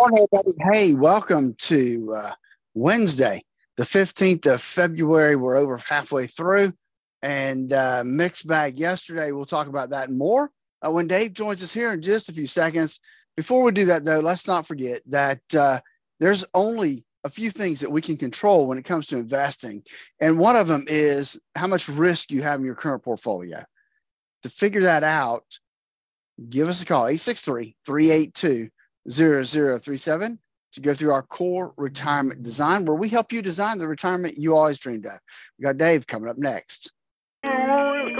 morning, everybody. Hey, welcome to uh, Wednesday, the 15th of February. We're over halfway through and uh, mixed bag yesterday. We'll talk about that more uh, when Dave joins us here in just a few seconds. Before we do that, though, let's not forget that uh, there's only a few things that we can control when it comes to investing. And one of them is how much risk you have in your current portfolio. To figure that out, give us a call 863 382 0037 to go through our core retirement design, where we help you design the retirement you always dreamed of. We got Dave coming up next.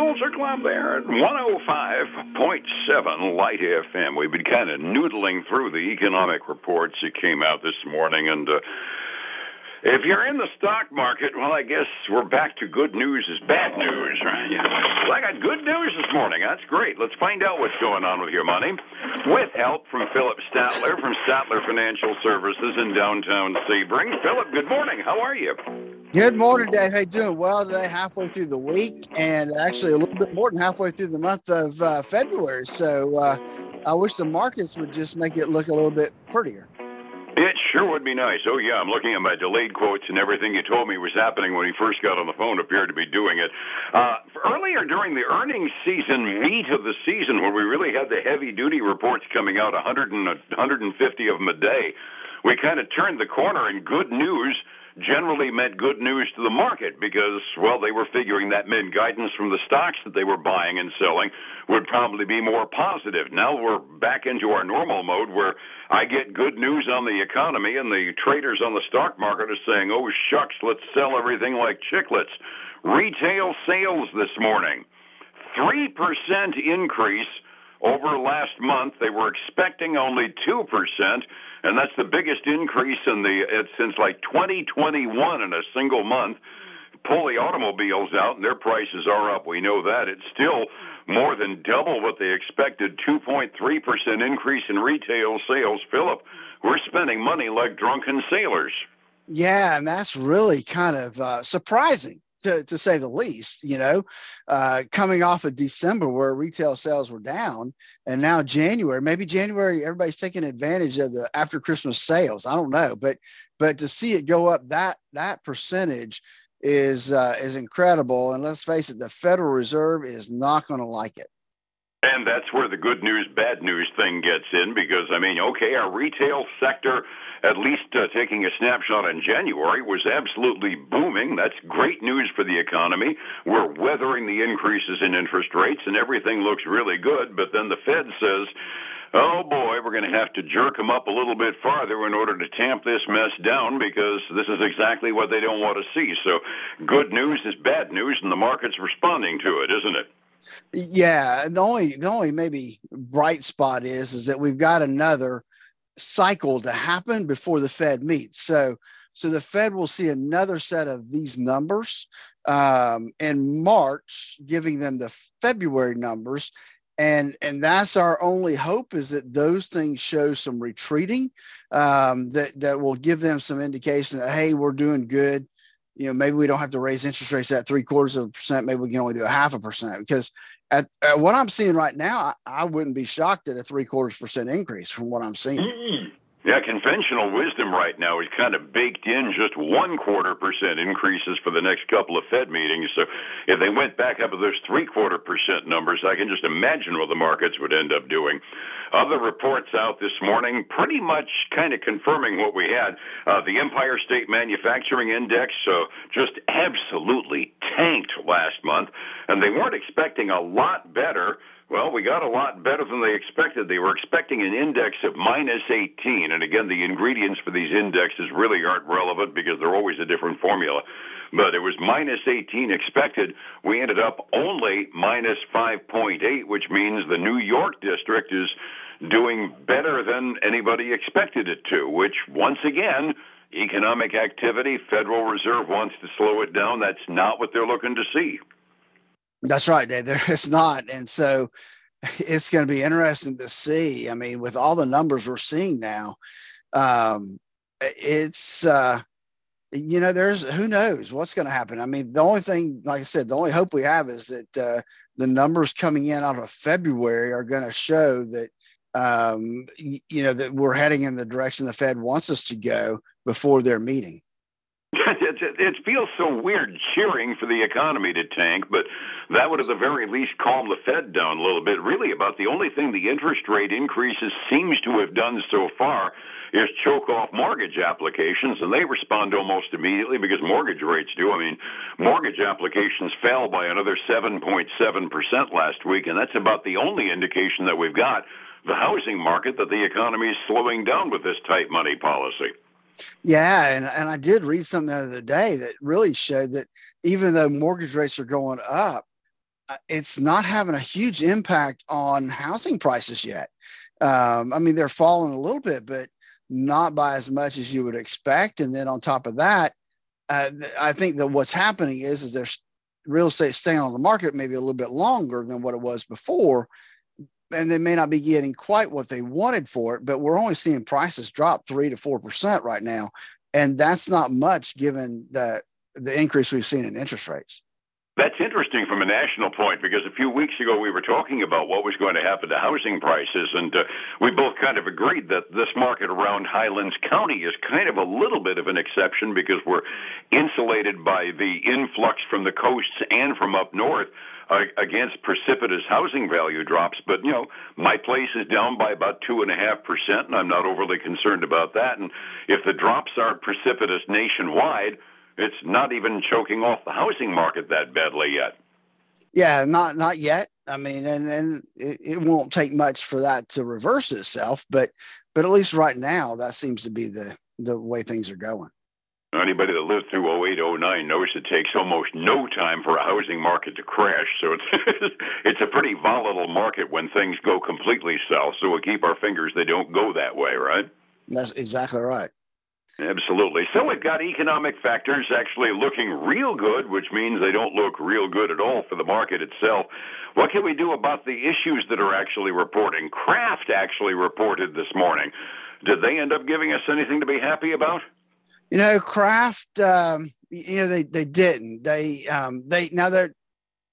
Culture Club there at 105.7 Light FM. We've been kind of noodling through the economic reports that came out this morning, and uh, if you're in the stock market, well, I guess we're back to good news is bad news, right? Yeah. Well, I got good news this morning. That's great. Let's find out what's going on with your money. With help from Phillip Statler from Statler Financial Services in downtown Sebring. Phillip, good morning. How are you? Good morning, Dave. Hey, doing well today, halfway through the week, and actually a little bit more than halfway through the month of uh, February. So uh, I wish the markets would just make it look a little bit prettier. It sure would be nice. Oh, yeah, I'm looking at my delayed quotes, and everything you told me was happening when he first got on the phone appeared to be doing it. Uh, earlier during the earnings season, meat of the season, where we really had the heavy duty reports coming out, 100 and 150 of them a day, we kind of turned the corner, and good news generally meant good news to the market because, well, they were figuring that meant guidance from the stocks that they were buying and selling would probably be more positive. Now we're back into our normal mode where I get good news on the economy and the traders on the stock market are saying, oh, shucks, let's sell everything like chiclets. Retail sales this morning, 3% increase over last month. They were expecting only 2% and that's the biggest increase in the since like 2021 in a single month. Pull the automobiles out, and their prices are up. We know that it's still more than double what they expected. 2.3 percent increase in retail sales. Phillip, we're spending money like drunken sailors. Yeah, and that's really kind of uh, surprising to, to say the least, you know, uh, coming off of December where retail sales were down and now January, maybe January, everybody's taking advantage of the after Christmas sales. I don't know, but, but to see it go up that, that percentage is, uh, is incredible. And let's face it, the Federal Reserve is not going to like it. And that's where the good news, bad news thing gets in because, I mean, okay, our retail sector, at least uh, taking a snapshot in January, was absolutely booming. That's great news for the economy. We're weathering the increases in interest rates and everything looks really good. But then the Fed says, oh boy, we're going to have to jerk them up a little bit farther in order to tamp this mess down because this is exactly what they don't want to see. So good news is bad news, and the market's responding to it, isn't it? Yeah, the only the only maybe bright spot is is that we've got another cycle to happen before the Fed meets. So so the Fed will see another set of these numbers um, in March, giving them the February numbers, and and that's our only hope is that those things show some retreating um, that that will give them some indication that hey we're doing good you know, maybe we don't have to raise interest rates at three quarters of a percent. Maybe we can only do a half a percent because at, at what I'm seeing right now, I, I, wouldn't be shocked at a three quarters percent increase from what I'm seeing. Mm-hmm. Yeah, conventional wisdom right now is kind of baked in just one quarter percent increases for the next couple of Fed meetings. So if they went back up to those three quarter percent numbers, I can just imagine what the markets would end up doing. Other reports out this morning pretty much kind of confirming what we had. Uh, the Empire State Manufacturing Index uh, just absolutely tanked last month, and they weren't expecting a lot better. Well, we got a lot better than they expected. They were expecting an index of minus 18. And again, the ingredients for these indexes really aren't relevant because they're always a different formula. But it was minus 18 expected. We ended up only minus 5.8, which means the New York district is doing better than anybody expected it to, which once again, economic activity, Federal Reserve wants to slow it down. That's not what they're looking to see. That's right, Dave. There is not. And so it's going to be interesting to see. I mean, with all the numbers we're seeing now, um, it's, uh, you know, there's who knows what's going to happen. I mean, the only thing, like I said, the only hope we have is that uh, the numbers coming in out of February are going to show that um, you know, that we're heading in the direction the Fed wants us to go before their meeting. It, it, feels so weird cheering for the economy to tank, but that would at the very least calm the Fed down a little bit. Really, about the only thing the interest rate increases seems to have done so far is choke off mortgage applications, and they respond almost immediately because mortgage rates do. I mean, mortgage applications fell by another 7.7% last week, and that's about the only indication that we've got the housing market that the economy is slowing down with this tight money policy. Yeah, and, and I did read something the other day that really showed that even though mortgage rates are going up, uh, it's not having a huge impact on housing prices yet. Um, I mean, they're falling a little bit, but not by as much as you would expect. And then on top of that, uh, I think that what's happening is is there's real estate staying on the market maybe a little bit longer than what it was before, and they may not be getting quite what they wanted for it. But we're only seeing prices drop three to four percent right now, and that's not much given the the increase we've seen in interest rates. That's interesting from a national point because a few weeks ago we were talking about what was going to happen to housing prices, and uh, we both kind of agreed that this market around Highlands County is kind of a little bit of an exception because we're insulated by the influx from the coasts and from up north uh, against precipitous housing value drops. But you know, my place is down by about two and a half percent, and I'm not overly concerned about that. And if the drops aren't precipitous nationwide it's not even choking off the housing market that badly yet. Yeah, not not yet. I mean, and and it, it won't take much for that to reverse itself, but but at least right now, that seems to be the the way things are going. Anybody that lived through 08, 09 knows it takes almost no time for a housing market to crash. So it's it's a pretty volatile market when things go completely south. So we'll keep our fingers they don't go that way, right? That's exactly right. Absolutely. So we've got economic factors actually looking real good, which means they don't look real good at all for the market itself. What can we do about the issues that are actually reporting? Kraft actually reported this morning. Did they end up giving us anything to be happy about? You know, Kraft, um, you know, they, they didn't. They um, they now their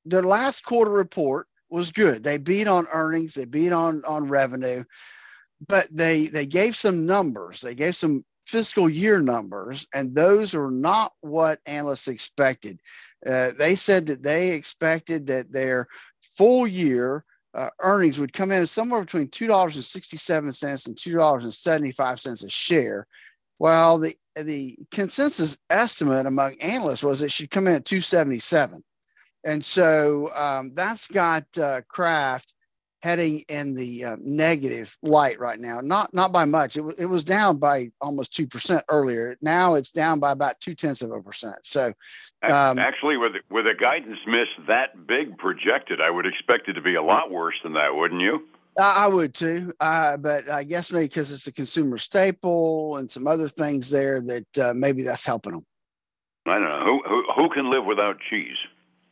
their last quarter report was good. They beat on earnings, they beat on on revenue, but they they gave some numbers. They gave some fiscal year numbers, and those are not what analysts expected. Uh, they said that they expected that their full year uh, earnings would come in somewhere between $2.67 and $2.75 a share. While the, the consensus estimate among analysts was it should come in at 277. And so um, that's got uh, Kraft heading in the uh, negative light right now. Not not by much. It, w- it was down by almost two percent earlier. Now it's down by about two tenths of a percent. So um, actually, with with a guidance miss that big projected, I would expect it to be a lot worse than that, wouldn't you? I would too, uh, but I guess maybe because it's a consumer staple and some other things there that uh, maybe that's helping them. I don't know who, who who can live without cheese.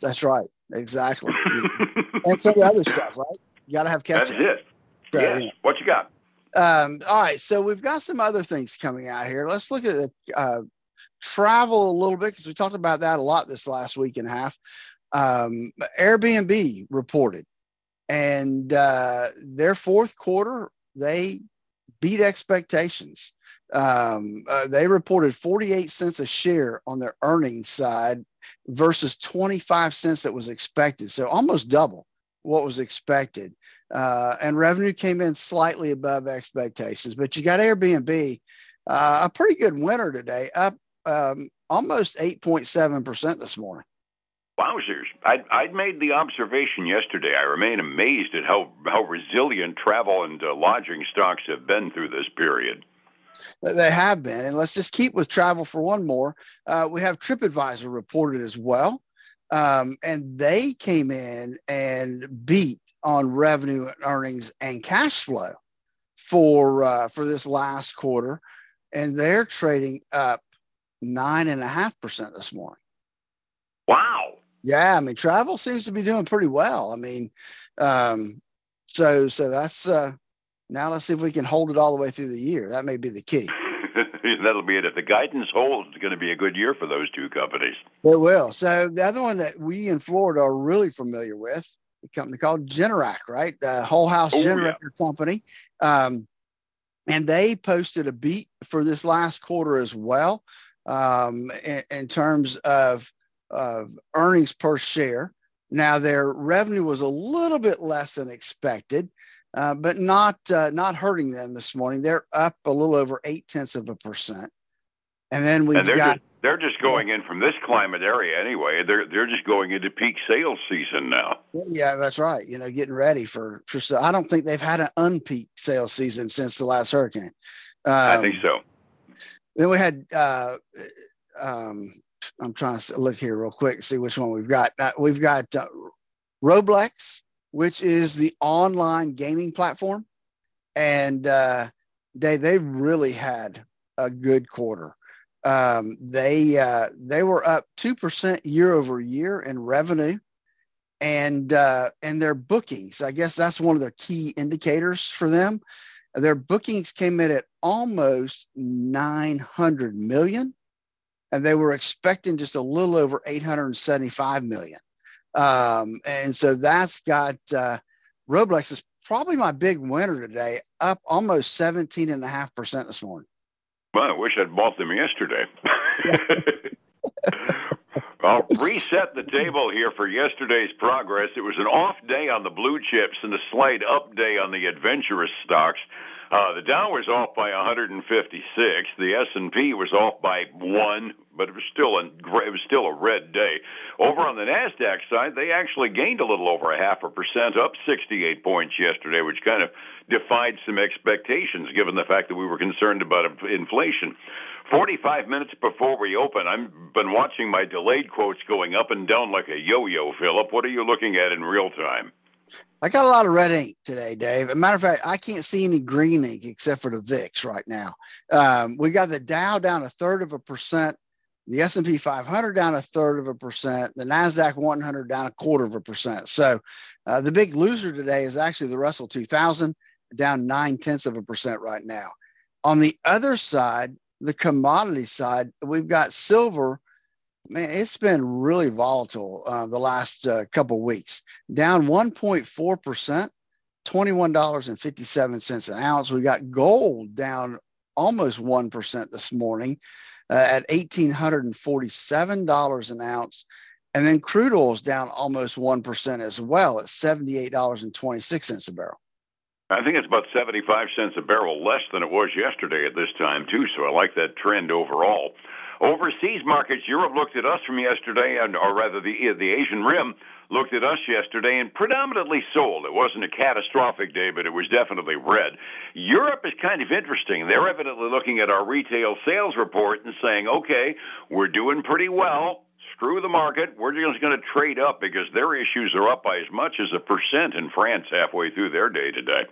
That's right, exactly, and some of the other stuff, right? You got to have ketchup. That's it. So, yes. Yeah. What you got? Um, all right. So we've got some other things coming out here. Let's look at the uh, travel a little bit because we talked about that a lot this last week and a half. Um, Airbnb reported, and uh, their fourth quarter they beat expectations. Um, uh, they reported 48 cents a share on their earnings side versus 25 cents that was expected. So almost double what was expected. Uh, and revenue came in slightly above expectations. But you got Airbnb, uh, a pretty good winner today, up um, almost 8.7% this morning. Wowzers. I'd, I'd made the observation yesterday. I remain amazed at how, how resilient travel and uh, lodging stocks have been through this period. They have been. And let's just keep with travel for one more. Uh, we have TripAdvisor reported as well. Um, and they came in and beat on revenue, earnings, and cash flow for uh, for this last quarter, and they're trading up nine and a half percent this morning. Wow. Yeah, I mean, travel seems to be doing pretty well. I mean, um, so so that's uh, now let's see if we can hold it all the way through the year. That may be the key. that'll be it. If the guidance holds, it's going to be a good year for those two companies. It will. So the other one that we in Florida are really familiar with a company called Generac, right? The whole house oh, generator yeah. company. Um, and they posted a beat for this last quarter as well um, in, in, terms of, of earnings per share. Now their revenue was a little bit less than expected, uh, but not uh, not hurting them this morning. They're up a little over eight tenths of a percent. And then we've and got just, they're just going in from this climate area anyway. They're they're just going into peak sales season now. Yeah, that's right. You know, getting ready for for. I don't think they've had an unpeak sales season since the last hurricane. Um, I think so. Then we had. Uh, um, I'm trying to look here real quick, see which one we've got. Uh, we've got uh, Roblox, which is the online gaming platform, and uh, they they really had a good quarter. Um, they uh, they were up two percent year over year in revenue, and uh, and their bookings. I guess that's one of the key indicators for them. Their bookings came in at almost nine hundred million, and they were expecting just a little over eight hundred seventy-five million. Um, and so that's got uh, Roblox is probably my big winner today, up almost 17 and a half percent this morning. Well, I wish I'd bought them yesterday. I'll reset the table here for yesterday's progress. It was an off day on the blue chips and a slight up day on the adventurous stocks. Uh, the Dow was off by 156. The S&P was off by one, but it was still a it was still a red day. Over on the Nasdaq side, they actually gained a little over a half a percent, up 68 points yesterday, which kind of defied some expectations given the fact that we were concerned about inflation. 45 minutes before we open, I've been watching my delayed quotes going up and down like a yo-yo. Phillip, what are you looking at in real time? I got a lot of red ink today, Dave. As a matter of fact, I can't see any green ink except for the VIX right now. Um, we got the Dow down a third of a percent, the S&P 500 down a third of a percent, the Nasdaq 100 down a quarter of a percent. So uh, the big loser today is actually the Russell 2000, down nine tenths of a percent right now. On the other side, the commodity side, we've got silver man, it's been really volatile uh, the last uh, couple weeks. Down 1.4 percent, twenty-one dollars and fifty-seven cents an ounce. We got gold down almost one percent this morning uh, at eighteen hundred and forty-seven dollars an ounce. And then crude oil is down almost 1% as well at $78.26 a barrel. I think it's about 75 cents a barrel less than it was yesterday at this time, too. So I like that trend overall. Overseas markets, Europe looked at us from yesterday, and or rather the the Asian Rim looked at us yesterday and predominantly sold. It wasn't a catastrophic day, but it was definitely red. Europe is kind of interesting. They're evidently looking at our retail sales report and saying, "Okay, we're doing pretty well." Screw the market. We're just going to trade up because their issues are up by as much as a percent in France halfway through their day today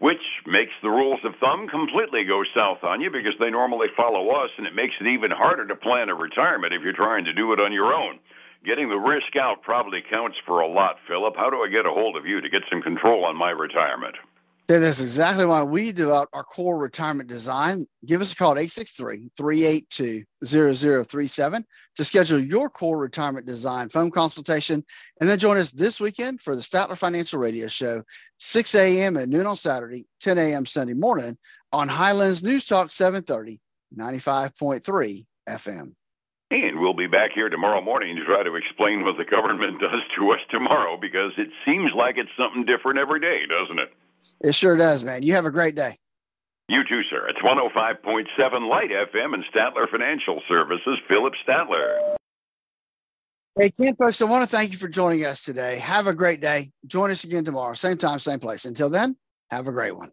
which makes the rules of thumb completely go south on you because they normally follow us, and it makes it even harder to plan a retirement if you're trying to do it on your own. Getting the risk out probably counts for a lot, Phillip. How do I get a hold of you to get some control on my retirement? That is exactly why we developed our core retirement design. Give us a call at 863 382 0037 to schedule your core retirement design phone consultation. And then join us this weekend for the Statler Financial Radio Show, 6 a.m. at noon on Saturday, 10 a.m. Sunday morning on Highlands News Talk 730, 95.3 FM. And we'll be back here tomorrow morning to try to explain what the government does to us tomorrow because it seems like it's something different every day, doesn't it? It sure does, man. You have a great day. You too, sir. It's 105.7 Light FM and Statler Financial Services, Phillip Statler. Hey, Ken, folks, I want to thank you for joining us today. Have a great day. Join us again tomorrow, same time, same place. Until then, have a great one.